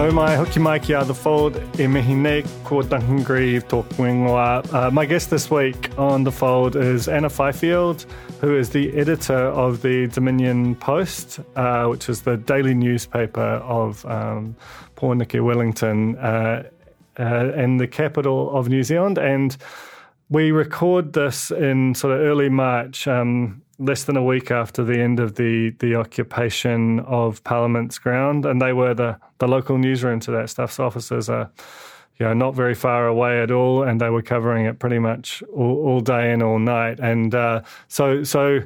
No mai hoki mai ki The Fold e mihi nei ko Duncan Greive ingoa. Uh, my guest this week on The Fold is Anna Fifield, who is the editor of the Dominion Post, uh, which is the daily newspaper of um, Pōneke Wellington uh, uh, in the capital of New Zealand. And we record this in sort of early March. Um, less than a week after the end of the the occupation of Parliament's ground, and they were the the local newsroom to that stuff. So officers are. You know, not very far away at all, and they were covering it pretty much all, all day and all night. And uh, so, so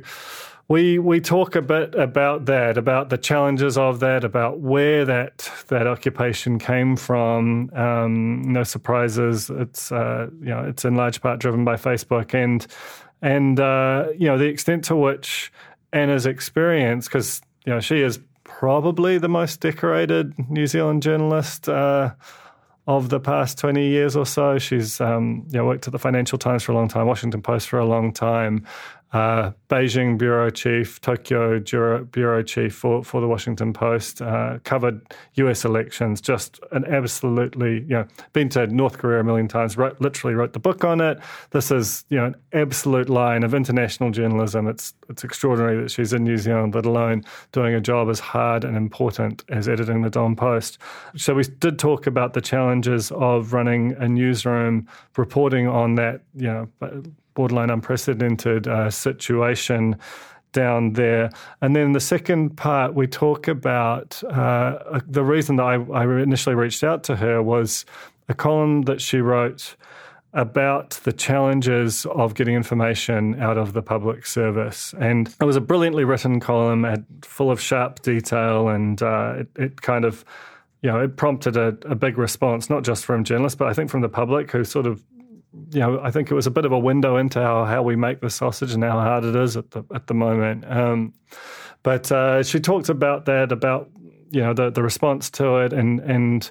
we we talk a bit about that, about the challenges of that, about where that that occupation came from. Um, no surprises. It's uh, you know it's in large part driven by Facebook, and and uh, you know the extent to which Anna's experience, because you know she is probably the most decorated New Zealand journalist uh, of the past twenty years or so. She's um, you know, worked at the Financial Times for a long time, Washington Post for a long time, uh, Beijing bureau chief, Tokyo bureau, chief for, for the Washington Post, uh, covered US elections, just an absolutely, you know, been to North Korea a million times, wrote, literally wrote the book on it. This is, you know, an absolute line of international journalism. It's, it's extraordinary that she's in New Zealand, let alone doing a job as hard and important as editing the Dom Post. So we did talk about the challenges of running a newsroom, reporting on that, you know, borderline unprecedented uh, situation down there. And then the second part, we talk about uh, the reason that I, I, initially reached out to her was a column that she wrote about the challenges of getting information out of the public service. And it was a brilliantly written column, full of sharp detail, and uh, it, it, kind of you know, it prompted a, a big response, not just from journalists, but I think from the public who sort of you know, I think it was a bit of a window into how, how we make the sausage and how hard it is at the at the moment. Um, but uh, she talked about that, about you know the the response to it, and and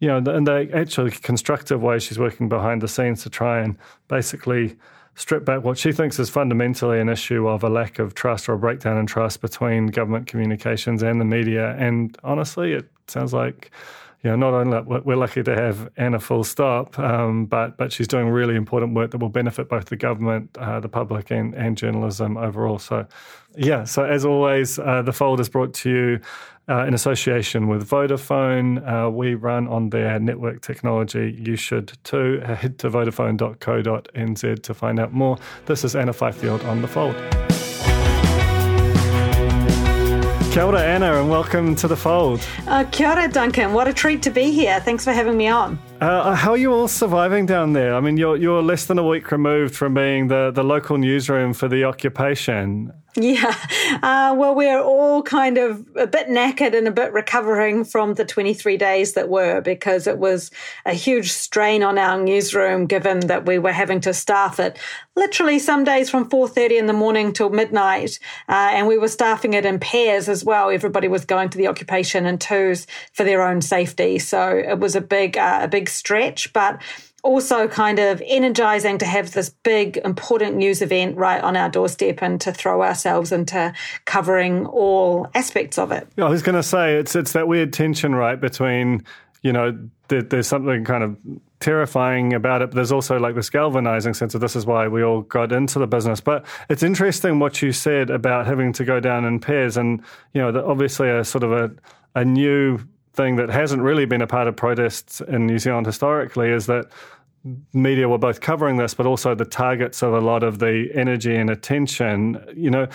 you know, and the actually constructive way she's working behind the scenes to try and basically strip back what she thinks is fundamentally an issue of a lack of trust or a breakdown in trust between government communications and the media. And honestly, it sounds like know, not only we're lucky to have Anna full stop, um, but but she's doing really important work that will benefit both the government, uh, the public, and, and journalism overall. So, yeah. So as always, uh, the fold is brought to you uh, in association with Vodafone. Uh, we run on their network technology. You should too. Head to vodafone.co.nz to find out more. This is Anna Fifield on the fold. Kia ora, Anna, and welcome to the fold. Uh, kia ora, Duncan. What a treat to be here. Thanks for having me on. Uh, how are you all surviving down there? I mean, you're you're less than a week removed from being the, the local newsroom for the occupation. Yeah. Uh, well, we're all kind of a bit knackered and a bit recovering from the 23 days that were because it was a huge strain on our newsroom given that we were having to staff it literally some days from 4.30 in the morning till midnight. Uh, and we were staffing it in pairs as well. Everybody was going to the occupation in twos for their own safety. So it was a big, uh, a big stretch, but also kind of energizing to have this big important news event right on our doorstep and to throw ourselves into covering all aspects of it. Yeah, I was going to say it's it's that weird tension right between you know, there, there's something kind of terrifying about it. But there's also like this galvanizing sense of this is why we all got into the business. But it's interesting what you said about having to go down in pairs, and you know, obviously a sort of a a new thing that hasn't really been a part of protests in New Zealand historically is that media were both covering this, but also the targets of a lot of the energy and attention. You know,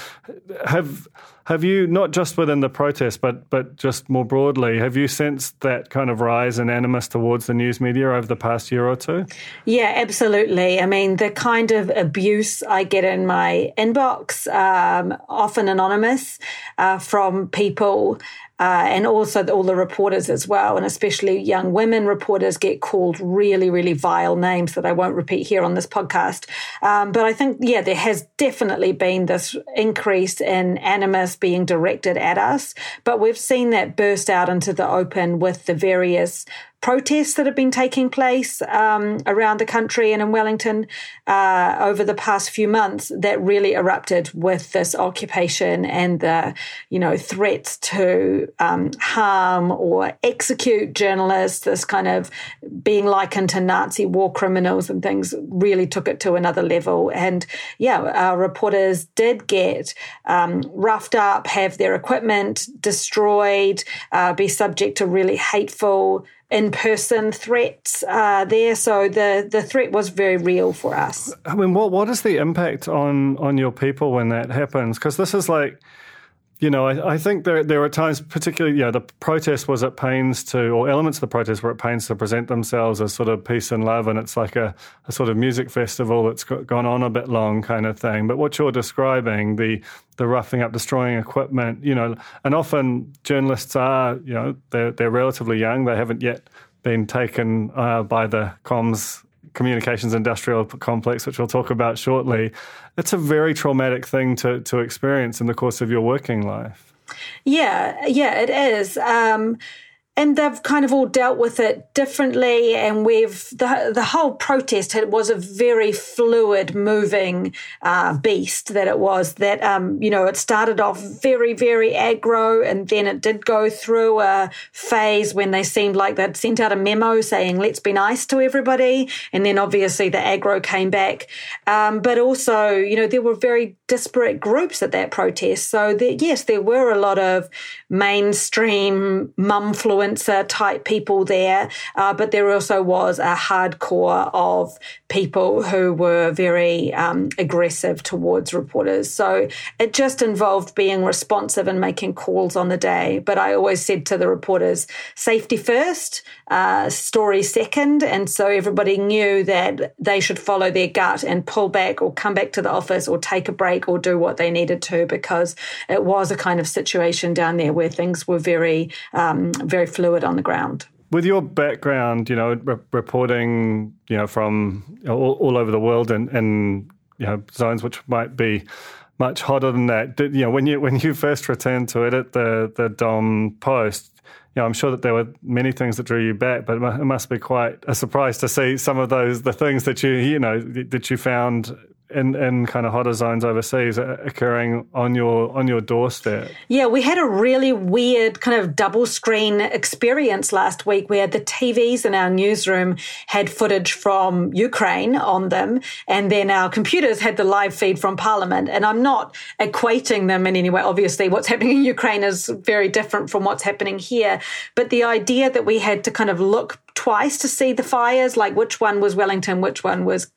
have have you not just within the protest, but but just more broadly, have you sensed that kind of rise in animus towards the news media over the past year or two? Yeah, absolutely. I mean, the kind of abuse I get in my inbox, um, often anonymous, uh, from people uh, and also all the reporters as well, and especially young women reporters get called really, really vile names that I won't repeat here on this podcast. Um, but I think, yeah, there has definitely been this increase in animus being directed at us, but we've seen that burst out into the open with the various protests that have been taking place um, around the country and in Wellington uh, over the past few months that really erupted with this occupation and the, you know, threats to um, harm or execute journalists, this kind of being likened to Nazi war criminals and things really took it to another level. And yeah, our reporters did get um, roughed up, have their equipment destroyed, uh, be subject to really hateful in-person threats uh, there. So the the threat was very real for us. I mean, what what is the impact on on your people when that happens? Because this is like you know, I, I, think there there are times, particularly, you know, the protest was at pains to, or elements of the protest were at pains to present themselves as sort of peace and love, and it's like a, a sort of music festival that's gone on a bit long, kind of thing. But what you're describing, the the roughing up, destroying equipment, you know, and often journalists are, you know, they're they're relatively young, they haven't yet been taken uh, by the comms communications industrial complex, which we'll talk about shortly, it's a very traumatic thing to, to experience in the course of your working life. Yeah, yeah, it is. Um, and they've kind of all dealt with it differently. And we've the the whole protest was a very fluid, moving uh, beast that it was. That um, you know, it started off very, very aggro, and then it did go through a phase when they seemed like they'd sent out a memo saying "Let's be nice to everybody," and then obviously the aggro came back. Um, but also, you know, there were very disparate groups at that protest. So there, yes, there were a lot of mainstream mumfluence influencer type people there, uh, but there also was a hardcore of people who were very um, aggressive towards reporters. So it just involved being responsive and making calls on the day. But I always said to the reporters, safety first, uh, story second. And so everybody knew that they should follow their gut and pull back or come back to the office or take a break or do what they needed to because it was a kind of situation down there where things were very, um, very fluid on the ground. With your background, you know, re- reporting, you know, from all, all over the world and, and you know zones which might be much hotter than that. Did, you know, when you when you first returned to edit the the Dom Post, you know, I'm sure that there were many things that drew you back, but it must be quite a surprise to see some of those the things that you you know that you found in, in kind of hotter zones overseas occurring on your on your doorstep. Yeah, we had a really weird kind of double screen experience last week where the TVs in our newsroom had footage from Ukraine on them, and then our computers had the live feed from Parliament. And I'm not equating them in any way. Obviously, what's happening in Ukraine is very different from what's happening here. But the idea that we had to kind of look twice to see the fires, like which one was Wellington, which one was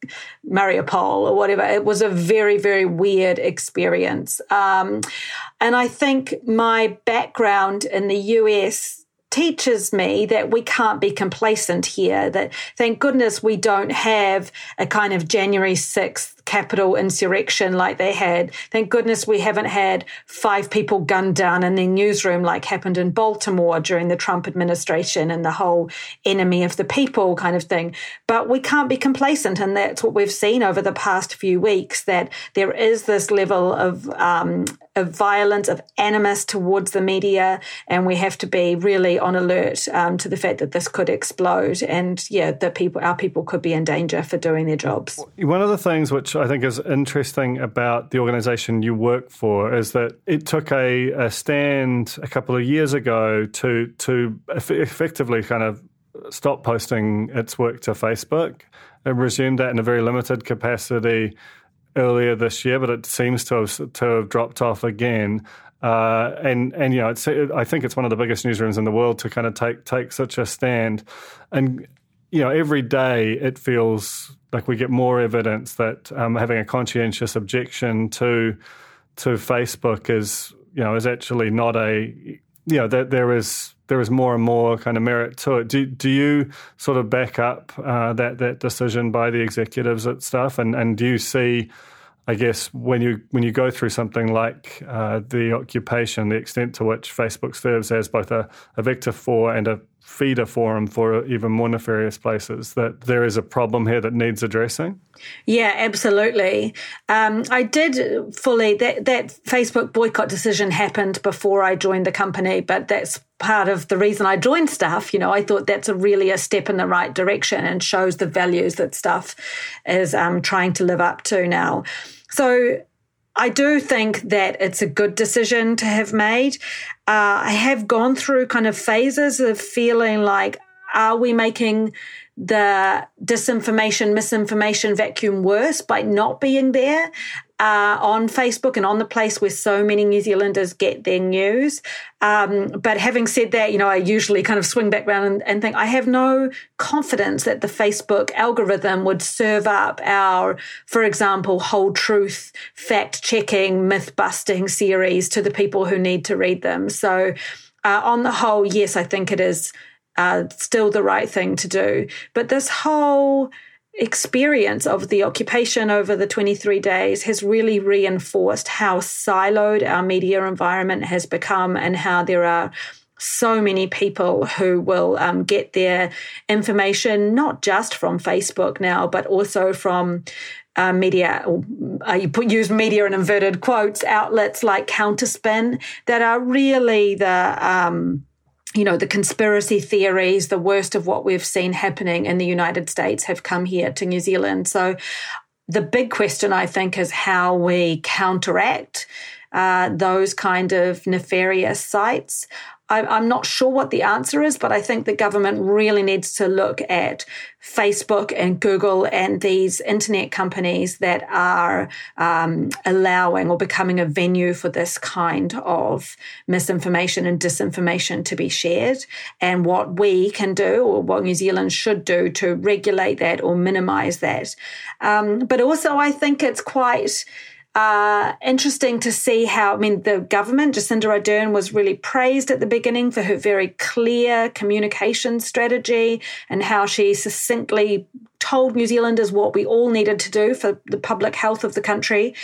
Mariupol or whatever. It was a very, very weird experience. Um, and I think my background in the US teaches me that we can't be complacent here, that thank goodness we don't have a kind of January 6th Capitol insurrection like they had. Thank goodness we haven't had five people gunned down in the newsroom like happened in Baltimore during the Trump administration and the whole enemy of the people kind of thing. But we can't be complacent. And that's what we've seen over the past few weeks that there is this level of, um, of violence, of animus towards the media. And we have to be really on alert um, to the fact that this could explode. And yeah, the people, our people could be in danger for doing their jobs. One of the things which think is interesting about the organization you work for is that it took a, a stand a couple of years ago to to effectively kind of stop posting its work to Facebook. It resumed that in a very limited capacity earlier this year, but it seems to have, to have dropped off again. Uh, and and you know, I think it's one of the biggest newsrooms in the world to kind of take take such a stand. And you know, every day it feels like we get more evidence that um, having a conscientious objection to to Facebook is you know is actually not a you know that there is there is more and more kind of merit to it. Do do you sort of back up uh, that that decision by the executives at stuff, and and do you see? I guess when you when you go through something like uh, the occupation, the extent to which Facebook serves as both a, a vector for and a feeder forum for even more nefarious places, that there is a problem here that needs addressing? Yeah, absolutely. Um, I did fully that that Facebook boycott decision happened before I joined the company, but that's part of the reason I joined Stuff. You know, I thought that's a really a step in the right direction and shows the values that Stuff is um, trying to live up to now. So I do think that it's a good decision to have made. Uh, I have gone through kind of phases of feeling like, are we making the disinformation, misinformation vacuum worse by not being there? Uh, on Facebook and on the place where so many New Zealanders get their news. Um, but having said that, you know, I usually kind of swing back around and, and, think I have no confidence that the Facebook algorithm would serve up our, for example, whole truth, fact checking, myth busting series to the people who need to read them. So, uh, on the whole, yes, I think it is uh, still the right thing to do. But this whole experience of the occupation over the 23 days has really reinforced how siloed our media environment has become and how there are so many people who will um, get their information not just from Facebook now, but also from uh, media, uh, you put use media in inverted quotes, outlets like Counterspin that are really the um, you know, the conspiracy theories, the worst of what we've seen happening in the United States have come here to New Zealand. So the big question, I think, is how we counteract uh, those kind of nefarious sites. I'm not sure what the answer is, but I think the government really needs to look at Facebook and Google and these internet companies that are um, allowing or becoming a venue for this kind of misinformation and disinformation to be shared, and what we can do or what New Zealand should do to regulate that or minimize that. Um, but also, I think it's quite uh, interesting to see how, I mean, the government, Jacinda Ardern, was really praised at the beginning for her very clear communication strategy and how she succinctly told New Zealanders what we all needed to do for the public health of the country.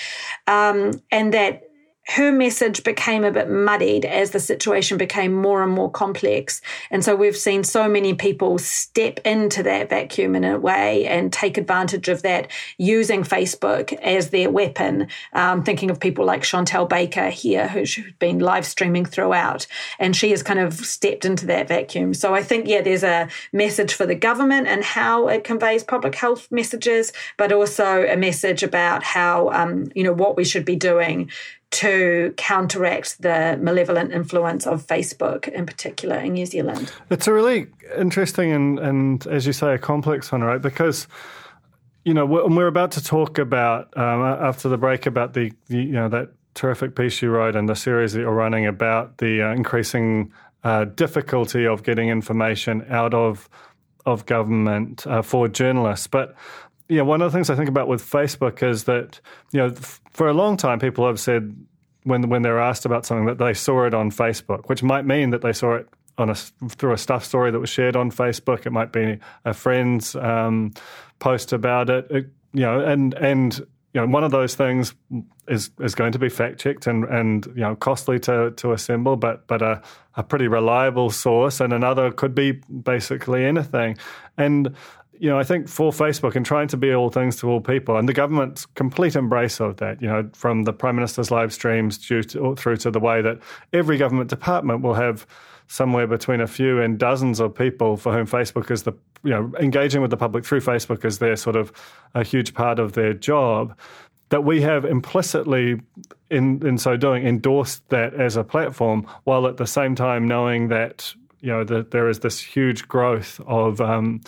Um, and that her message became a bit muddied as the situation became more and more complex. And so we've seen so many people step into that vacuum in a way and take advantage of that using Facebook as their weapon. Um, thinking of people like Chantelle Baker here, who's been live streaming throughout, and she has kind of stepped into that vacuum. So I think, yeah, there's a message for the government and how it conveys public health messages, but also a message about how, um, you know, what we should be doing to counteract the malevolent influence of Facebook in particular in New Zealand. It's a really interesting and, and as you say, a complex one, right? Because you know, we're about to talk about um, after the break about the, the, you know that terrific piece you wrote and the series that you're running about the uh, increasing uh, difficulty of getting information out of of government uh, for journalists. But yeah, one of the things I think about with Facebook is that you know for a long time people have said when when they're asked about something that they saw it on Facebook, which might mean that they saw it on a through a stuff story that was shared on Facebook. It might be a friend's um, post about it, it, you know, and and you know one of those things is is going to be fact checked and and you know costly to to assemble, but but a a pretty reliable source, and another could be basically anything, and you know, I think for Facebook and trying to be all things to all people, and the government's complete embrace of that, you know, from the Prime Minister's live streams to, through to the way that every government department will have somewhere between a few and dozens of people for whom Facebook is the, you know, engaging with the public through Facebook is their sort of a huge part of their job. That we have implicitly, in, in so doing, endorsed that as a platform, while at the same time knowing that you know that there is this huge growth of um,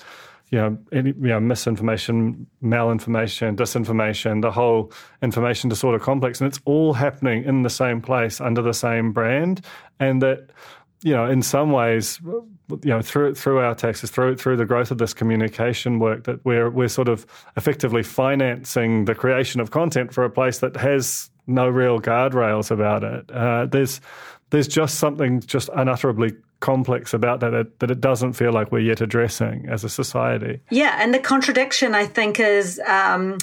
you know, any, you know, misinformation, malinformation, disinformation, the whole information disorder complex, and it's all happening in the same place under the same brand, and that you know, in some ways, you know, through through our taxes, through through the growth of this communication work, that we're we're sort of effectively financing the creation of content for a place that has no real guardrails about it. Uh, there's there's just something just unutterably complex about that that it doesn't feel like we're yet addressing as a society. Yeah, and the contradiction I think is. Um,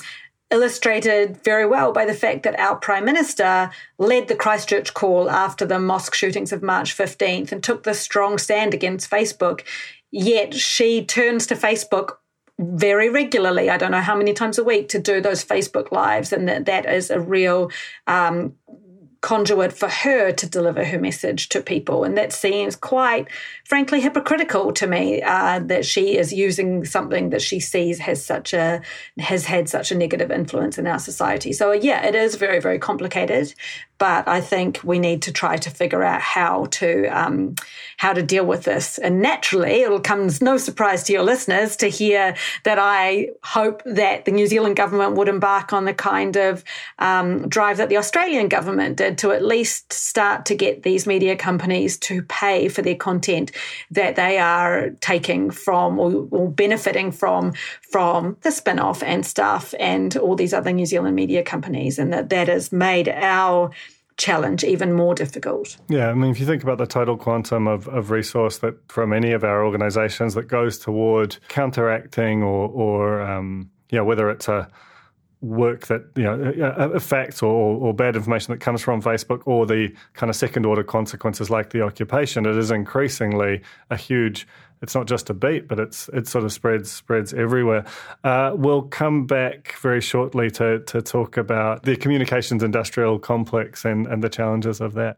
illustrated very well by the fact that our Prime Minister led the Christchurch call after the mosque shootings of March 15th and took this strong stand against Facebook. Yet she turns to Facebook very regularly, I don't know how many times a week, to do those Facebook Lives. And that, that is a real um, conduit for her to deliver her message to people. And that seems quite, frankly, hypocritical to me uh, that she is using something that she sees has such a has had such a negative influence in our society. So yeah, it is very very complicated but I think we need to try to figure out how to um, how to deal with this. And naturally, it'll come as no surprise to your listeners to hear that I hope that the New Zealand government would embark on the kind of um, drive that the Australian government did to at least start to get these media companies to pay for their content that they are taking from or, or benefiting from from the spin-off and stuff and all these other New Zealand media companies, and that that has made our challenge even more difficult. Yeah, I mean, if you think about the total quantum of, of resource that from any of our organizations that goes toward counteracting or, or um, yeah, whether it's a work that you know affects or, or bad information that comes from Facebook or the kind of second order consequences like the occupation, it is increasingly a huge it's not just a beat, but it's it sort of spreads spreads everywhere. Uh, we'll come back very shortly to to talk about the communications industrial complex and, and the challenges of that.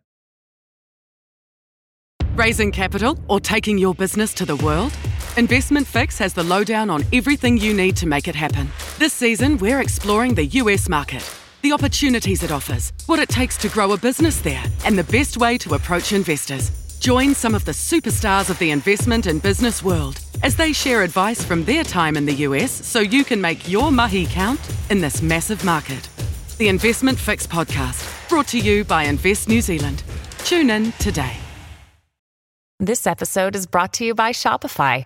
Raising capital or taking your business to the world? Investment Fix has the lowdown on everything you need to make it happen. This season, we're exploring the US market, the opportunities it offers, what it takes to grow a business there, and the best way to approach investors. Join some of the superstars of the investment and business world as they share advice from their time in the US so you can make your mahi count in this massive market. The Investment Fix podcast, brought to you by Invest New Zealand. Tune in today. This episode is brought to you by Shopify.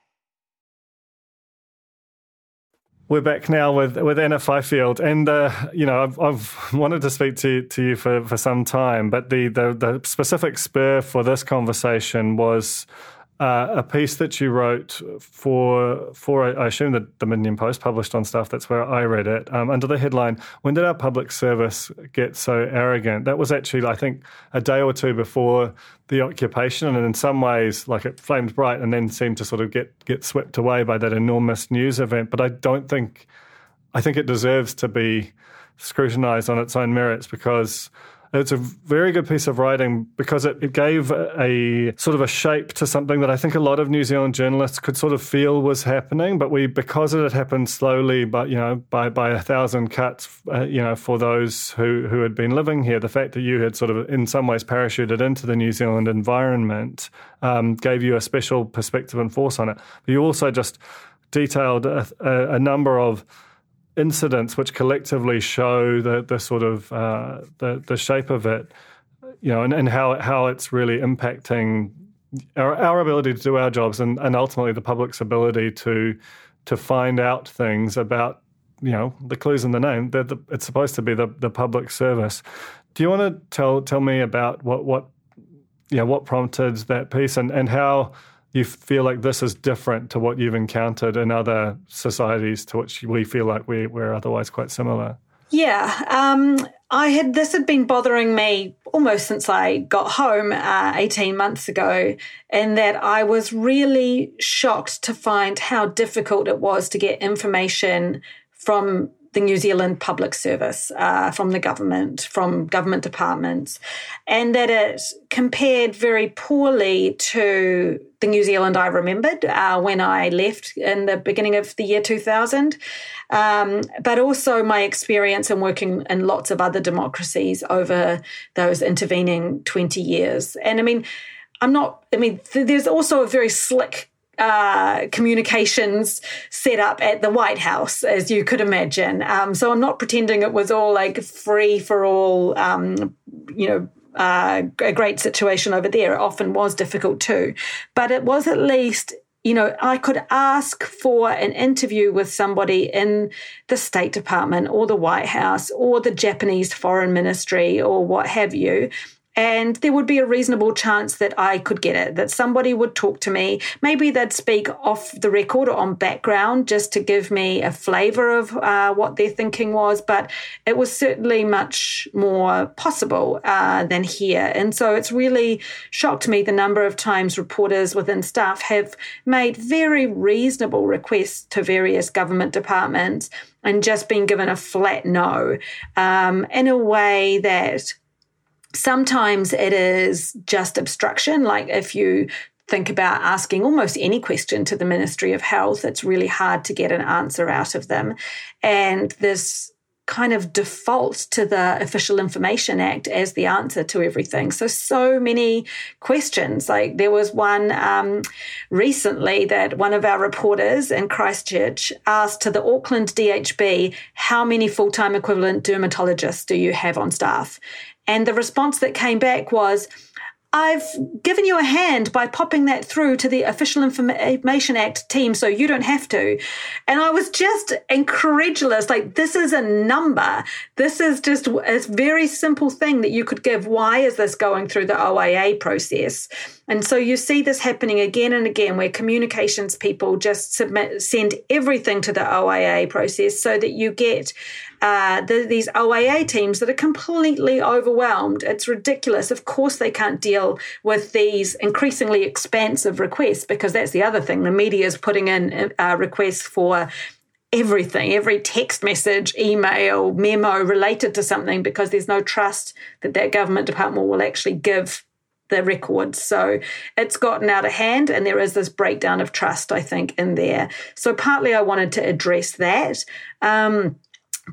We're back now with with Anna Fifield, and uh, you know I've, I've, wanted to speak to, to you for, for some time, but the, the the specific spur for this conversation was uh, a piece that you wrote for for I assume the Dominion Post published on stuff. That's where I read it um, under the headline "When did our public service get so arrogant?" That was actually I think a day or two before the occupation, and in some ways, like it flamed bright and then seemed to sort of get get swept away by that enormous news event. But I don't think I think it deserves to be scrutinized on its own merits because it's a very good piece of writing because it, it gave a sort of a shape to something that I think a lot of New Zealand journalists could sort of feel was happening, but we because it had happened slowly, but you know by by a thousand cuts, uh, you know for those who who had been living here, the fact that you had sort of in some ways parachuted into the New Zealand environment um, gave you a special perspective and force on it. But you also just detailed a, a, a number of incidents which collectively show the, the sort of uh, the, the shape of it, you know, and, and how, how it's really impacting our, our ability to do our jobs and, and ultimately the public's ability to to find out things about you know the clues in the name. The, it's supposed to be the, the public service. Do you want to tell tell me about what what yeah you know, what prompted that piece and, and how you feel like this is different to what you've encountered in other societies to which we feel like we, we're otherwise quite similar? Yeah. Um, I had this had been bothering me almost since I got home uh, 18 months ago, in that I was really shocked to find how difficult it was to get information from the New Zealand Public Service, uh, from the government, from government departments, and that it compared very poorly to the New Zealand I remembered uh, when I left in the beginning of the year 2000, um, but also my experience in working in lots of other democracies over those intervening 20 years. And I mean, I'm not, I mean, th- there's also a very slick uh, communications set up at the White House, as you could imagine. Um, so I'm not pretending it was all like free for all, um, you know. Uh, a great situation over there. It often was difficult too, but it was at least you know, I could ask for an interview with somebody in the State Department or the White House or the Japanese Foreign Ministry or what have you and there would be a reasonable chance that I could get it, that somebody would talk to me. Maybe they'd speak off the record or on background just to give me a flavor of uh, what their thinking was, but it was certainly much more possible uh, than here. And so it's really shocked me the number of times reporters within staff have made very reasonable requests to various government departments and just been given a flat no um, in a way that Sometimes it is just obstruction, like if you think about asking almost any question to the Ministry of Health, it's really hard to get an answer out of them. And this kind of default to the Official Information Act as the answer to everything. So, so many questions. Like there was one um, recently that one of our reporters in Christchurch asked to the Auckland DHB, how many full time equivalent dermatologists do you have on staff? And the response that came back was, I've given you a hand by popping that through to the Official Information Act team so you don't have to. And I was just incredulous. Like, this is a number. This is just a very simple thing that you could give. Why is this going through the OIA process? And so you see this happening again and again where communications people just submit, send everything to the OIA process so that you get uh, the, these OIA teams that are completely overwhelmed. It's ridiculous. Of course, they can't deal with these increasingly expansive requests because that's the other thing. The media is putting in uh, requests for everything, every text message, email, memo related to something because there's no trust that that government department will actually give the records. So it's gotten out of hand, and there is this breakdown of trust, I think, in there. So partly I wanted to address that. Um,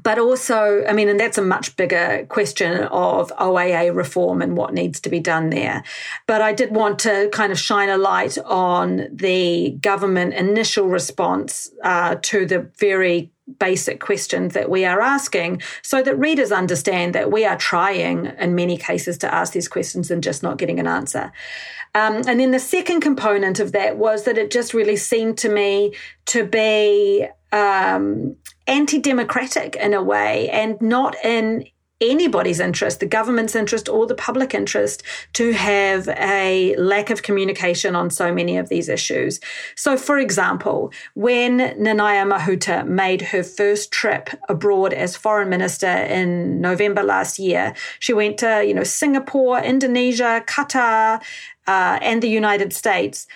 but also, I mean, and that's a much bigger question of OIA reform and what needs to be done there. But I did want to kind of shine a light on the government initial response uh, to the very basic questions that we are asking so that readers understand that we are trying in many cases to ask these questions and just not getting an answer. Um, and then the second component of that was that it just really seemed to me to be um, anti democratic in a way and not in anybody's interest, the government's interest or the public interest, to have a lack of communication on so many of these issues. So, for example, when Nanaia Mahuta made her first trip abroad as foreign minister in November last year, she went to, you know, Singapore, Indonesia, Qatar, uh, and the United States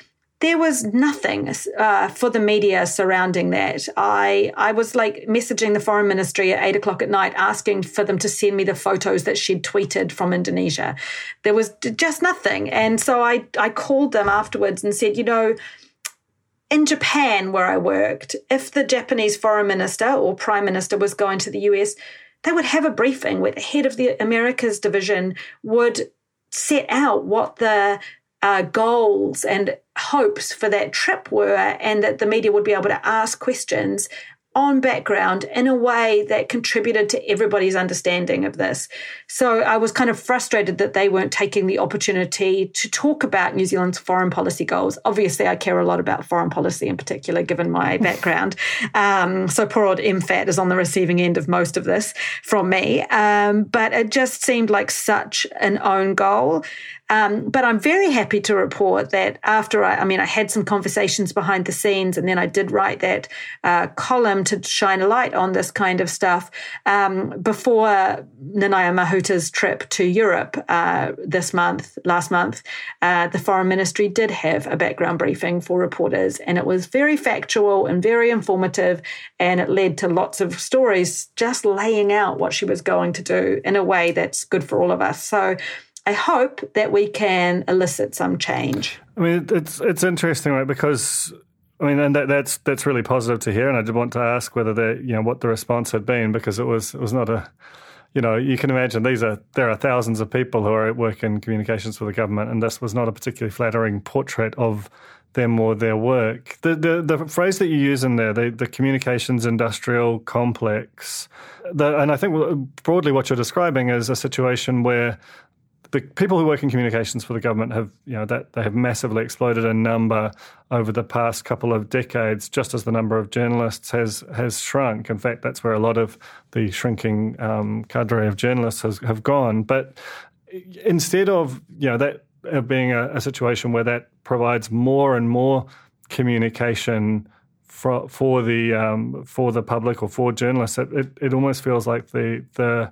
there was nothing uh, for the media surrounding that. I I was like messaging the foreign ministry at eight o'clock at night, asking for them to send me the photos that she'd tweeted from Indonesia. There was just nothing, and so I I called them afterwards and said, you know. In Japan, where I worked, if the Japanese foreign minister or prime minister was going to the US, they would have a briefing where the head of the Americas division would set out what the uh, goals and hopes for that trip were, and that the media would be able to ask questions on background in a way that contributed to everybody's understanding of this. So I was kind of frustrated that they weren't taking the opportunity to talk about New Zealand's foreign policy goals. Obviously, I care a lot about foreign policy in particular, given my background. Um, so poor old MFAT is on the receiving end of most of this from me. Um, but it just seemed like such an own goal. Um, but I'm very happy to report that after I, I mean, I had some conversations behind the scenes, and then I did write that uh, column to shine a light on this kind of stuff um, before Nanaia Mahuta's trip to Europe uh, this month, last month. Uh, the Foreign Ministry did have a background briefing for reporters, and it was very factual and very informative, and it led to lots of stories just laying out what she was going to do in a way that's good for all of us. So I hope that we can elicit some change. I mean, it's it's interesting, right? Because I mean, and that, that's that's really positive to hear. And I did want to ask whether the you know what the response had been because it was it was not a you know you can imagine these are there are thousands of people who are at work in communications for the government, and this was not a particularly flattering portrait of them or their work. The the, the phrase that you use in there, the, the communications industrial complex, the, and I think broadly what you're describing is a situation where the people who work in communications for the government have, you know, that they have massively exploded in number over the past couple of decades, just as the number of journalists has has shrunk. In fact, that's where a lot of the shrinking um, cadre of journalists has, have gone. But instead of, you know, that being a, a situation where that provides more and more communication for, for the um, for the public or for journalists, it, it, it almost feels like the the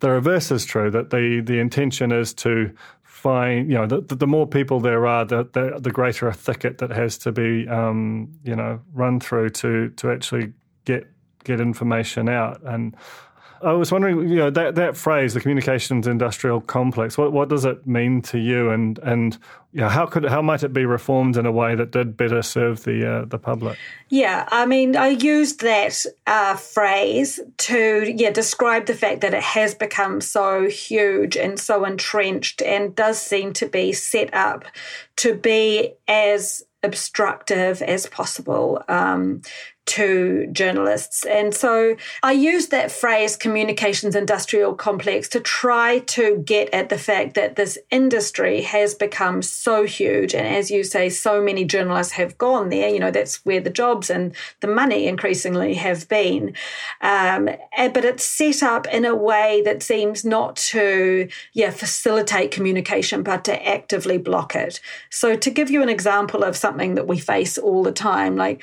the reverse is true that the the intention is to find you know the, the more people there are the, the, the greater a thicket that has to be um, you know run through to to actually get get information out. And I was wondering, you know, that, that phrase, the communications industrial complex, what, what does it mean to you, and and know, how could how might it be reformed in a way that did better serve the uh, the public? Yeah, I mean, I used that uh, phrase to yeah describe the fact that it has become so huge and so entrenched, and does seem to be set up to be as obstructive as possible um, to journalists. And so I used that phrase, communications industrial complex, to try to get at the fact that this industry has become so huge. And as you say, so many journalists have gone there. You know, that's where the jobs and the money increasingly have been. Um, but it's set up in a way that seems not to, yeah, facilitate communication, but to actively block it. So to give you an example of something that we face all the time, like,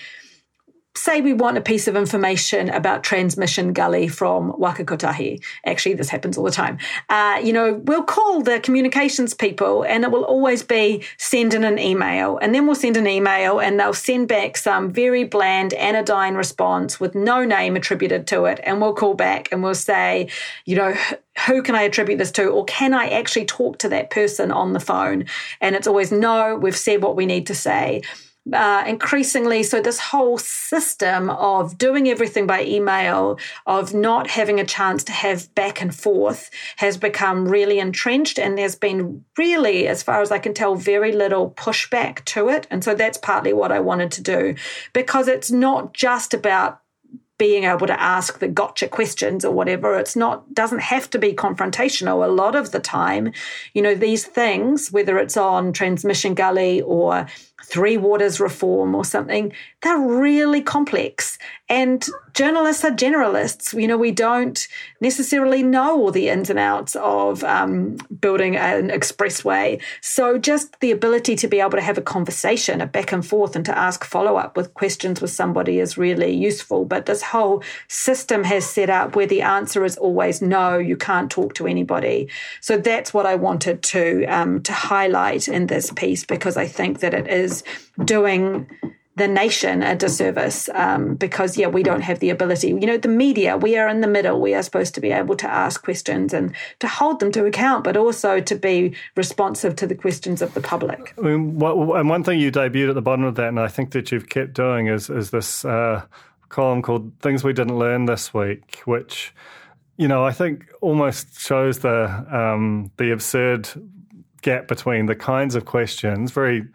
say we want a piece of information about transmission gully from Waka Kotahi. Actually, this happens all the time. Uh, you know, we'll call the communications people and it will always be send in an email. And then we'll send an email and they'll send back some very bland anodyne response with no name attributed to it. And we'll call back and we'll say, you know, who can I attribute this to? Or can I actually talk to that person on the phone? And it's always no, we've said what we need to say uh, increasingly, so this whole system of doing everything by email, of not having a chance to have back and forth, has become really entrenched. And there's been really, as far as I can tell, very little pushback to it. And so that's partly what I wanted to do because it's not just about being able to ask the gotcha questions or whatever. It's not, doesn't have to be confrontational. A lot of the time, you know, these things, whether it's on Transmission Gully or Three Waters reform or something, they're really complex. And journalists are generalists. You know, we don't necessarily know all the ins and outs of um, building an expressway. So just the ability to be able to have a conversation, a back and forth, and to ask follow up with questions with somebody is really useful. But this whole system has set up where the answer is always no, you can't talk to anybody. So that's what I wanted to um, to highlight in this piece because I think that it is doing the nation a disservice um, because yeah we don't have the ability. You know the media we are in the middle. We are supposed to be able to ask questions and to hold them to account but also to be responsive to the questions of the public. I mean, and one thing you debuted at the bottom of that and I think that you've kept doing is is this uh, column called things we didn't learn this week which you know I think almost shows the um, the absurd gap between the kinds of questions very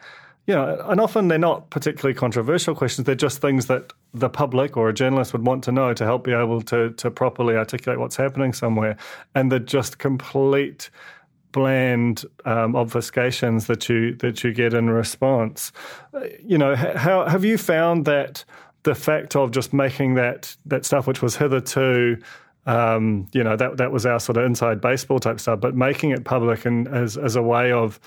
know, and often they're not particularly controversial questions. They're just things that the public or a journalist would want to know to help be able to to properly articulate what's happening somewhere. And they're just complete bland um, obfuscations that you that you get in response. You know, how have you found that the fact of just making that that stuff which was hitherto Um, you know, that that was our sort of inside baseball type stuff. But making it public and as as a way of,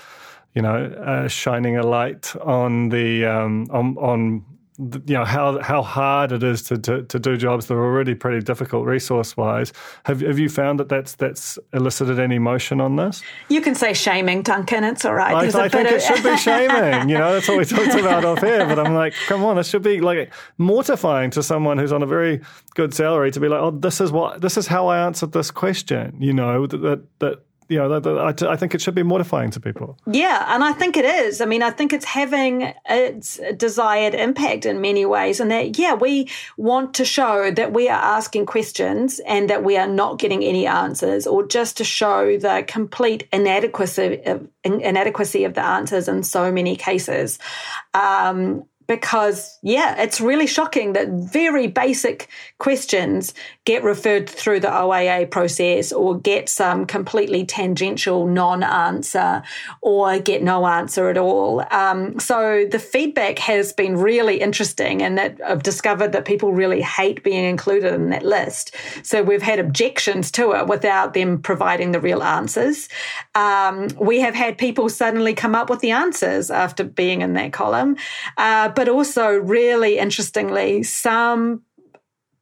you know, uh, shining a light on the um, on on you know how how hard it is to, to, to do jobs that are already pretty difficult resource wise. Have have you found that that's that's elicited any motion on this? You can say shaming, Duncan. It's all right. I, I think of... it should be shaming. You know, that's what we talked about off here. But I'm like, come on, it should be like mortifying to someone who's on a very good salary to be like, oh, this is what this is how I answered this question. You know that, that you know, I think it should be mortifying to people. Yeah, and I think it is. I mean, I think it's having its desired impact in many ways, and that yeah, we want to show that we are asking questions and that we are not getting any answers, or just to show the complete inadequacy of, inadequacy of the answers in so many cases. Um, because yeah, it's really shocking that very basic questions get referred through the OIA process or get some completely tangential non-answer or get no answer at all. Um, so the feedback has been really interesting and that I've discovered that people really hate being included in that list. So we've had objections to it without them providing the real answers. Um, we have had people suddenly come up with the answers after being in that column. Uh, but also, really interestingly, some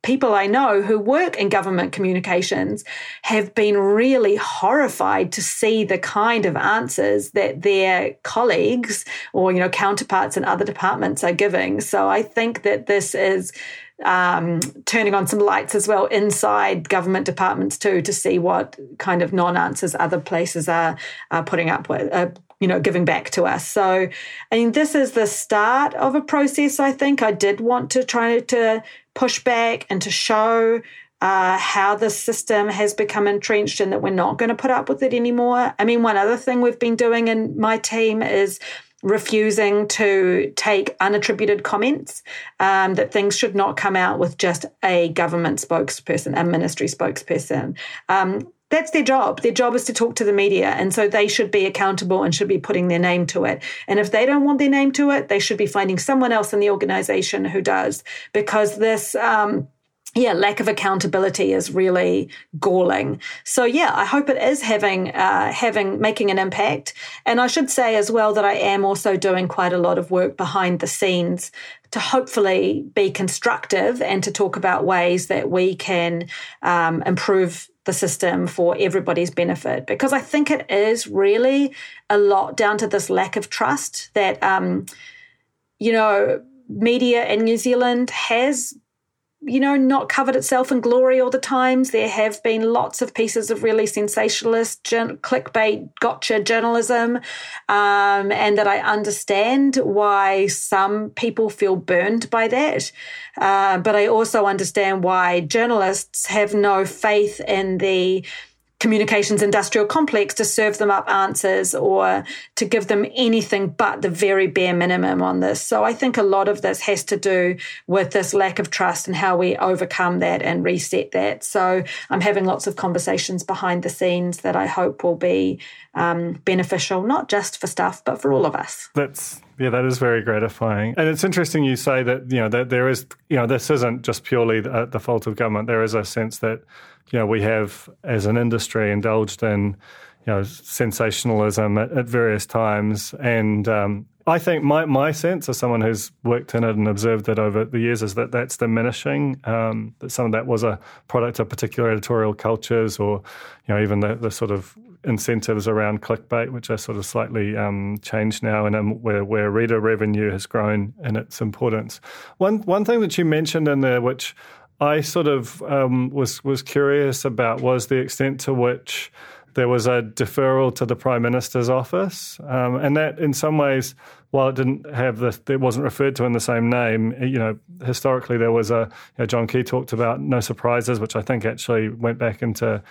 people I know who work in government communications have been really horrified to see the kind of answers that their colleagues or you know counterparts in other departments are giving. So I think that this is um, turning on some lights as well inside government departments too to see what kind of non-answers other places are, are putting up with, uh, you know, giving back to us. So, I mean, this is the start of a process. I think I did want to try to push back and to show uh, how the system has become entrenched and that we're not going to put up with it anymore. I mean, one other thing we've been doing in my team is refusing to take unattributed comments um, that things should not come out with just a government spokesperson, a ministry spokesperson. Um, that's their job. Their job is to talk to the media. And so they should be accountable and should be putting their name to it. And if they don't want their name to it, they should be finding someone else in the organization who does, because this, um, yeah, lack of accountability is really galling. So yeah, I hope it is having uh, having making an impact. And I should say as well that I am also doing quite a lot of work behind the scenes to hopefully be constructive and to talk about ways that we can um, improve the system for everybody's benefit because I think it is really a lot down to this lack of trust that, um, you know, media in New Zealand has you know, not covered itself in glory all the times. There have been lots of pieces of really sensationalist, clickbait, gotcha journalism, um, and that I understand why some people feel burned by that. Uh, but I also understand why journalists have no faith in the communications industrial complex to serve them up answers or to give them anything but the very bare minimum on this. So I think a lot of this has to do with this lack of trust and how we overcome that and reset that. So I'm having lots of conversations behind the scenes that I hope will be um, beneficial, not just for staff, but for all of us. That's yeah, that is very gratifying. And it's interesting you say that, you know, that there is, you know, this isn't just purely the, the fault of government. There is a sense that you know, we have as an industry indulged in, you know, sensationalism at, at various times. And um, I think my, my sense as someone who's worked in it and observed it over the years is that that's diminishing. Um, that some of that was a product of particular editorial cultures or, you know, even the, the sort of incentives around clickbait, which are sort of slightly um, changed now and um, where, where reader revenue has grown in its importance. One, one thing that you mentioned in there, which I sort of um, was was curious about was the extent to which there was a deferral to the prime minister's office, um, and that in some ways, while it didn't have the, it wasn't referred to in the same name. You know, historically there was a you know, John Key talked about no surprises, which I think actually went back into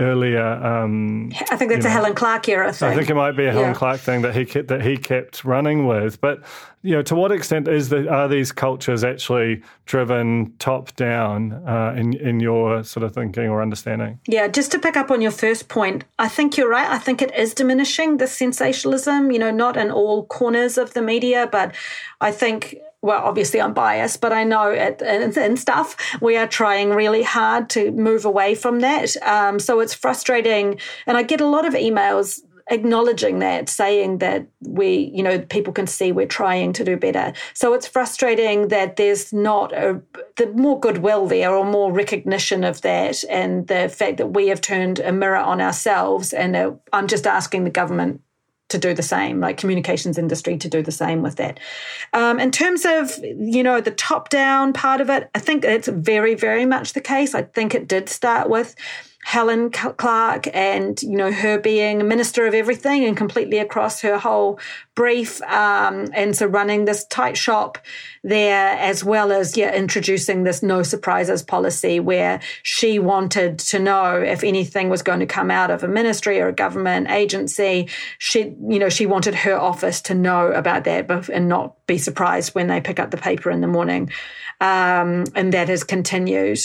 earlier. Um, I think that's a know, Helen Clark era thing. I think it might be a Helen yeah. Clark thing that he kept, that he kept running with. But you know, to what extent is the, are these cultures actually driven top down uh, in in your sort of thinking or understanding? Yeah, just to pick up on your first point, I think you're right. I think it is diminishing the sensationalism. You know, not in all corners of the media, but I think well, obviously I'm biased, but I know it and, stuff. We are trying really hard to move away from that. Um, so it's frustrating, and I get a lot of emails acknowledging that, saying that we, you know, people can see we're trying to do better. So it's frustrating that there's not a the more goodwill there or more recognition of that, and the fact that we have turned a mirror on ourselves. And I'm just asking the government to do the same, like communications industry to do the same with that. Um, in terms of, you know, the top down part of it, I think it's very, very much the case. I think it did start with Helen Clark and you know her being a minister of everything and completely across her whole brief um, and so running this tight shop there as well as yeah introducing this no surprises policy where she wanted to know if anything was going to come out of a ministry or a government agency. She you know she wanted her office to know about that and not be surprised when they pick up the paper in the morning. Um, and that has continued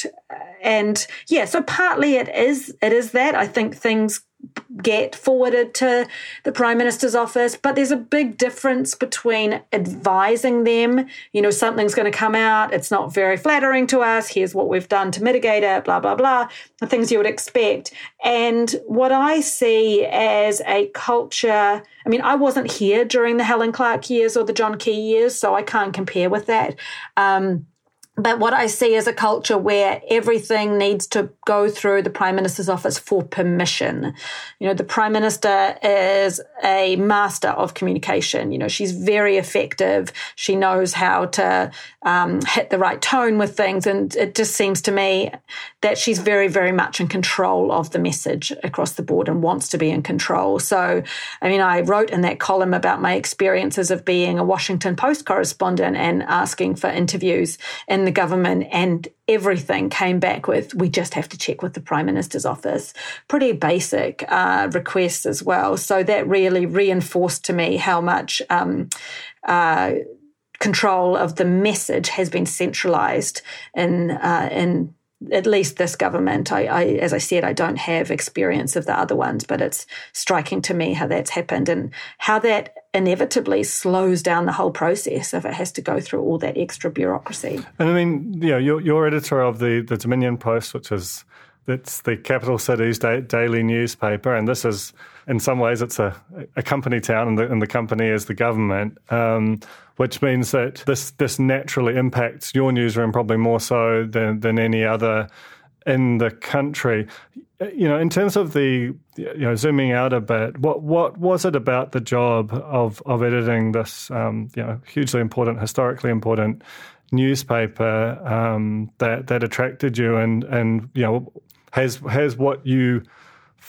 and yeah, so partly it is it is that. I think things get forwarded to the prime minister's office but there's a big difference between advising them you know something's going to come out it's not very flattering to us here's what we've done to mitigate it blah blah blah the things you would expect. And what i see as a culture i mean i wasn't here during the helen clark years or the john key years so i can't compare with that. Um, but what I see is a culture where everything needs to go through the Prime Minister's office for permission. You know, the Prime Minister is a master of communication. You know, she's very effective. She knows how to um, hit the right tone with things. And it just seems to me that she's very, very much in control of the message across the board and wants to be in control. So, I mean, I wrote in that column about my experiences of being a Washington Post correspondent and asking for interviews in the government and everything came back with we just have to check with the prime minister's office pretty basic uh, requests as well so that really reinforced to me how much um, uh, control of the message has been centralized in uh, in at least this government. I, I, as I said, I don't have experience of the other ones, but it's striking to me how that's happened and how that inevitably slows down the whole process if it has to go through all that extra bureaucracy. And I mean, you know, you're, you're editor of the, the Dominion Post, which is it's the capital city's da- daily newspaper, and this is, in some ways, it's a, a company town, and the, and the company is the government, um, which means that this this naturally impacts your newsroom probably more so than than any other in the country. You know, in terms of the you know zooming out a bit, what what was it about the job of of editing this um, you know hugely important, historically important newspaper um, that that attracted you, and and you know has has what you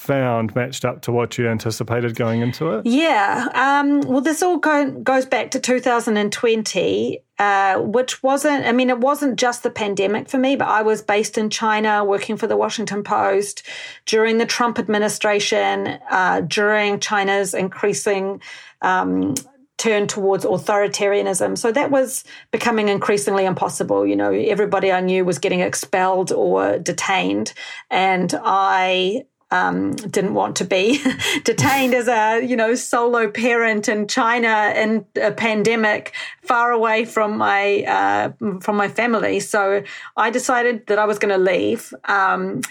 found matched up to what you anticipated going into it? Yeah. Um, well, this all go, goes back to 2020, uh, which wasn't, I mean, it wasn't just the pandemic for me, but I was based in China working for the Washington Post during the Trump administration, uh, during China's increasing. Um, turn towards authoritarianism. So that was becoming increasingly impossible. You know, everybody I knew was getting expelled or detained. And I um, didn't want to be detained as a you know solo parent in China in a pandemic, far away from my uh, from my family. So I decided that I was going to leave. Um,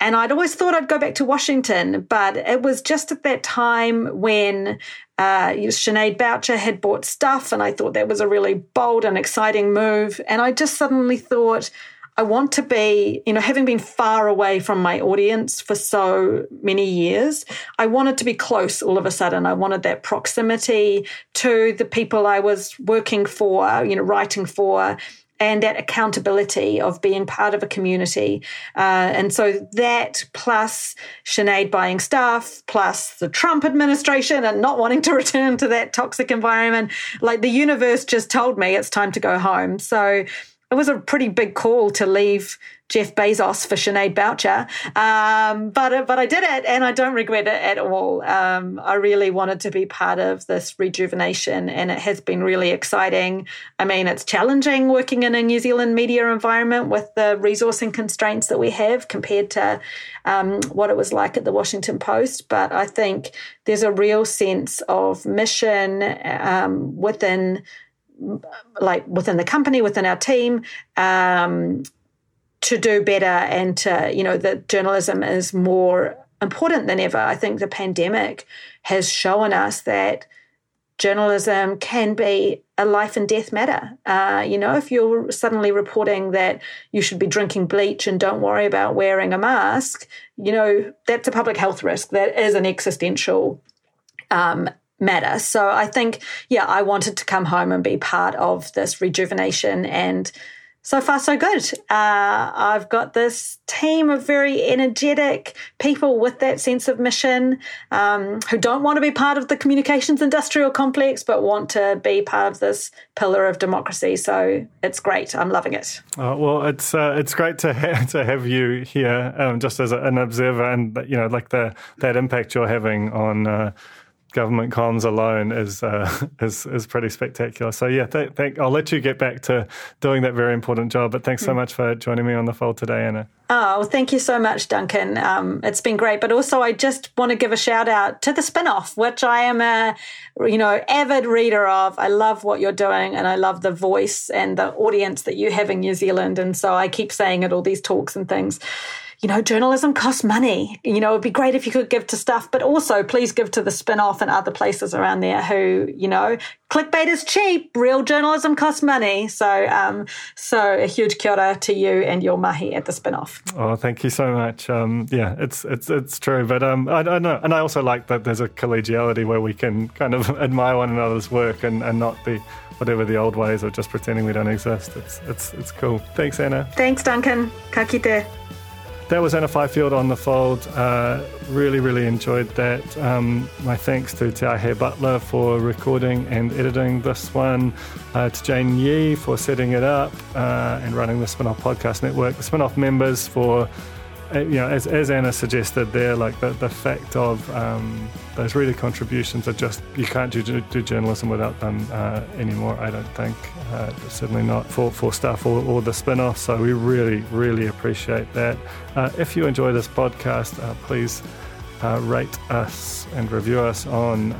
and I'd always thought I'd go back to Washington, but it was just at that time when uh, Sinead Boucher had bought stuff, and I thought that was a really bold and exciting move. And I just suddenly thought, I want to be, you know, having been far away from my audience for so many years, I wanted to be close all of a sudden. I wanted that proximity to the people I was working for, you know, writing for, and that accountability of being part of a community. Uh, and so that plus Sinead buying stuff, plus the Trump administration and not wanting to return to that toxic environment, like the universe just told me it's time to go home. So it was a pretty big call to leave Jeff Bezos for Sinead Boucher. Um, but, but I did it and I don't regret it at all. Um, I really wanted to be part of this rejuvenation and it has been really exciting. I mean, it's challenging working in a New Zealand media environment with the resourcing constraints that we have compared to um, what it was like at the Washington Post. But I think there's a real sense of mission um, within like within the company, within our team, um, to do better and to, you know, that journalism is more important than ever. I think the pandemic has shown us that journalism can be a life and death matter. Uh, you know, if you're suddenly reporting that you should be drinking bleach and don't worry about wearing a mask, you know, that's a public health risk. That is an existential um, matter. So I think, yeah, I wanted to come home and be part of this rejuvenation and so far so good. Uh, I've got this team of very energetic people with that sense of mission um, who don't want to be part of the communications industrial complex, but want to be part of this pillar of democracy. So it's great. I'm loving it. Uh, well, it's uh, it's great to ha- to have you here, um, just as a, an observer, and you know, like the that impact you're having on uh, government comms alone is uh, is is pretty spectacular. So yeah, th- th- I'll let you get back to doing that very important job. But thanks so hmm. much for joining me on the fold today, Anna. Oh, well, thank you so much, Duncan. Um, it's been great. But also, I just want to give a shout out to the spinoff, which I am a you know avid reader of. I love what you're doing, and I love the voice and the audience that you have in New Zealand. And so I keep saying at all these talks and things you know, journalism costs money. You know, it'd be great if you could give to stuff, but also please give to the spin off and other places around there who, you know, clickbait is cheap. Real journalism costs money. So, um, so a huge kia ora to you and your mahi at the spin off. Oh, thank you so much. Um, yeah, it's, it's, it's true. But, um, I, I know. And I also like that there's a collegiality where we can kind of admire one another's work and, and not the, whatever the old ways of just pretending we don't exist. It's, it's, it's cool. Thanks, Anna. Thanks, Duncan. Ka kite. That was Anna Fifield on the fold. Uh, really, really enjoyed that. Um, my thanks to Te Aihe Butler for recording and editing this one, uh, to Jane Yee for setting it up uh, and running the Spinoff Podcast Network, the Spinoff members for you know, as, as Anna suggested there, like the, the fact of um, those reader contributions are just, you can't do, do journalism without them uh, anymore, I don't think. Uh, certainly not for, for stuff or, or the spin off. So we really, really appreciate that. Uh, if you enjoy this podcast, uh, please uh, rate us and review us on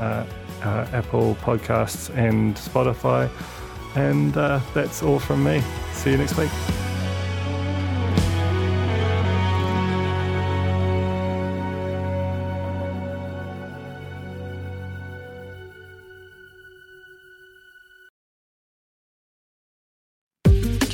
Apple Podcasts and Spotify. And that's all from me. See you next week.